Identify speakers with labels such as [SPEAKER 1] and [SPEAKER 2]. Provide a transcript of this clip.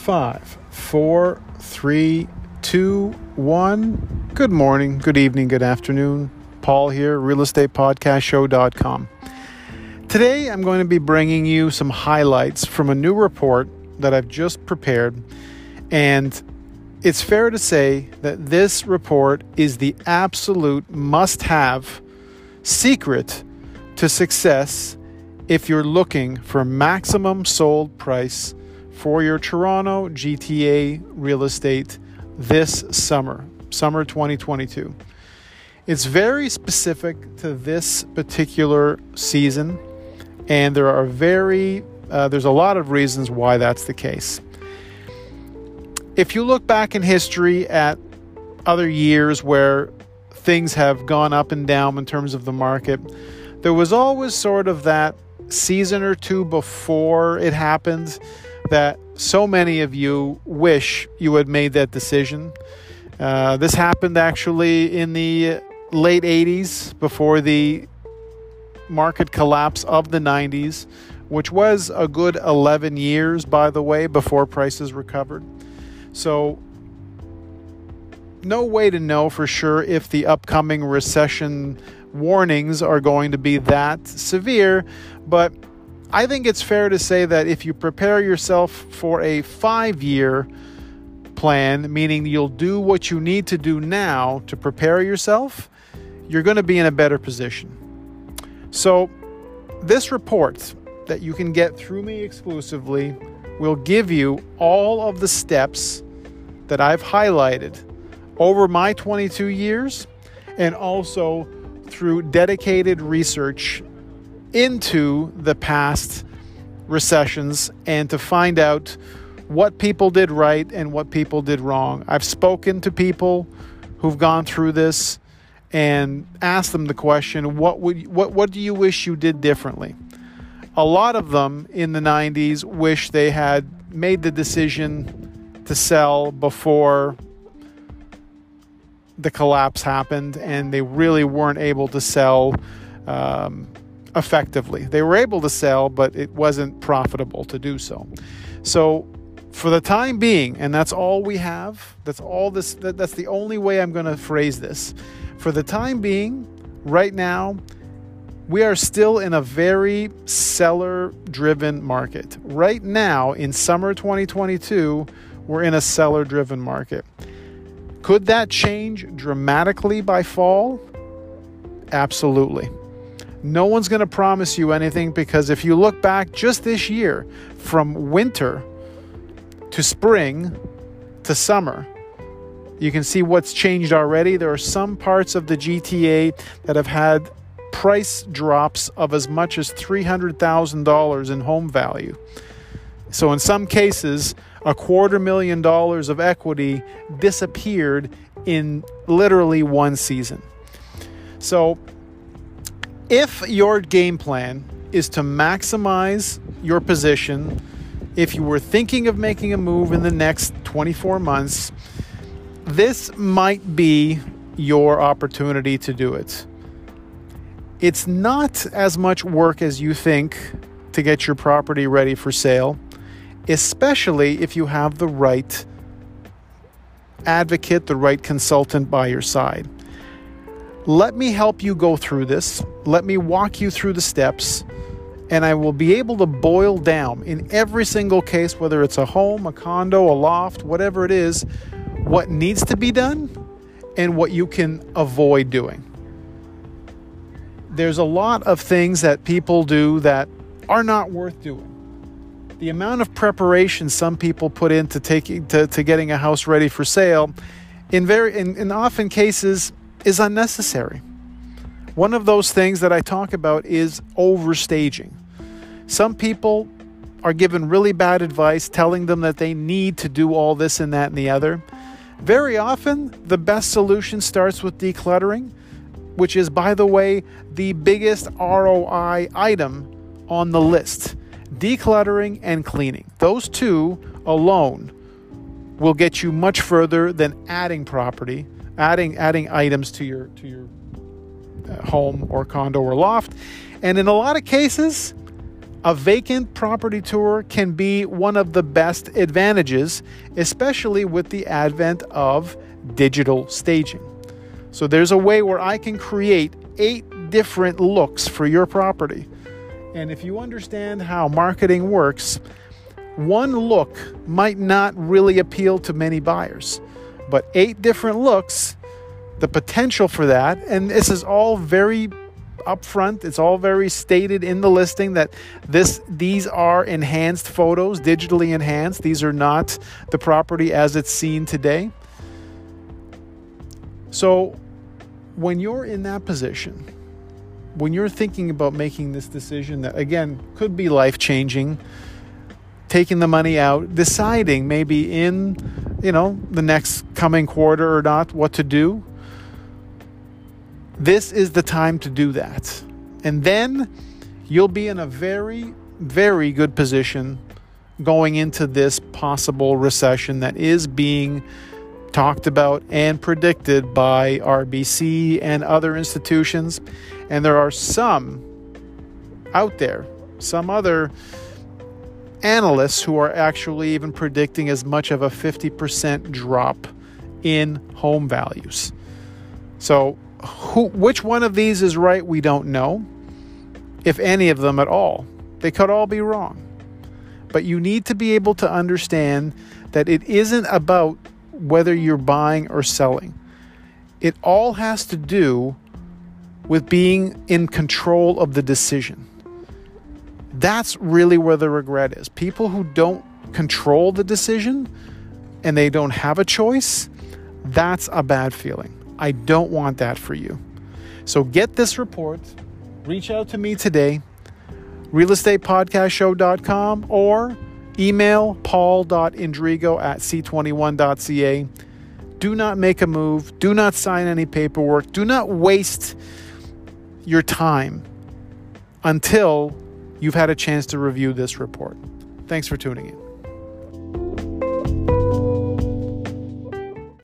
[SPEAKER 1] Five, four, three, two, one. Good morning, good evening, good afternoon. Paul here, realestatepodcastshow.com. Today I'm going to be bringing you some highlights from a new report that I've just prepared. And it's fair to say that this report is the absolute must have secret to success if you're looking for maximum sold price for your Toronto GTA real estate this summer, summer 2022. It's very specific to this particular season, and there are very uh, there's a lot of reasons why that's the case. If you look back in history at other years where things have gone up and down in terms of the market, there was always sort of that season or two before it happened that so many of you wish you had made that decision. Uh, this happened actually in the late 80s before the market collapse of the 90s, which was a good 11 years, by the way, before prices recovered. So, no way to know for sure if the upcoming recession warnings are going to be that severe, but I think it's fair to say that if you prepare yourself for a five year plan, meaning you'll do what you need to do now to prepare yourself, you're going to be in a better position. So, this report that you can get through me exclusively will give you all of the steps that I've highlighted over my 22 years and also through dedicated research into the past recessions and to find out what people did right and what people did wrong. I've spoken to people who've gone through this and asked them the question, what would what what do you wish you did differently? A lot of them in the 90s wish they had made the decision to sell before the collapse happened and they really weren't able to sell um, effectively. They were able to sell, but it wasn't profitable to do so. So, for the time being, and that's all we have, that's all this, that, that's the only way I'm going to phrase this. For the time being, right now, we are still in a very seller driven market. Right now, in summer 2022, we're in a seller driven market. Could that change dramatically by fall? Absolutely. No one's going to promise you anything because if you look back just this year from winter to spring to summer, you can see what's changed already. There are some parts of the GTA that have had price drops of as much as $300,000 in home value. So, in some cases, a quarter million dollars of equity disappeared in literally one season. So, if your game plan is to maximize your position, if you were thinking of making a move in the next 24 months, this might be your opportunity to do it. It's not as much work as you think to get your property ready for sale, especially if you have the right advocate, the right consultant by your side. Let me help you go through this. Let me walk you through the steps, and I will be able to boil down in every single case, whether it's a home, a condo, a loft, whatever it is, what needs to be done and what you can avoid doing. There's a lot of things that people do that are not worth doing. The amount of preparation some people put into taking to, to getting a house ready for sale in very in, in often cases is unnecessary. One of those things that I talk about is overstaging. Some people are given really bad advice telling them that they need to do all this and that and the other. Very often, the best solution starts with decluttering, which is, by the way, the biggest ROI item on the list. Decluttering and cleaning. Those two alone will get you much further than adding property adding adding items to your to your uh, home or condo or loft. And in a lot of cases, A vacant property tour can be one of the best advantages, especially with the advent of digital staging. So there's a way where I can create eight different looks for your property. And if you understand how marketing works, one look might not really appeal to many buyers, but eight different looks, the potential for that, and this is all very upfront. It's all very stated in the listing that this these are enhanced photos, digitally enhanced. These are not the property as it's seen today. So when you're in that position, when you're thinking about making this decision that again could be life-changing, taking the money out, deciding maybe in, you know, the next coming quarter or not what to do, this is the time to do that. And then you'll be in a very, very good position going into this possible recession that is being talked about and predicted by RBC and other institutions. And there are some out there, some other analysts who are actually even predicting as much of a 50% drop in home values. So who, which one of these is right, we don't know, if any of them at all. They could all be wrong. But you need to be able to understand that it isn't about whether you're buying or selling. It all has to do with being in control of the decision. That's really where the regret is. People who don't control the decision and they don't have a choice, that's a bad feeling. I don't want that for you. So get this report, reach out to me today, realestatepodcastshow.com or email paul.indrigo at c21.ca. Do not make a move. Do not sign any paperwork. Do not waste your time until you've had a chance to review this report. Thanks for tuning in.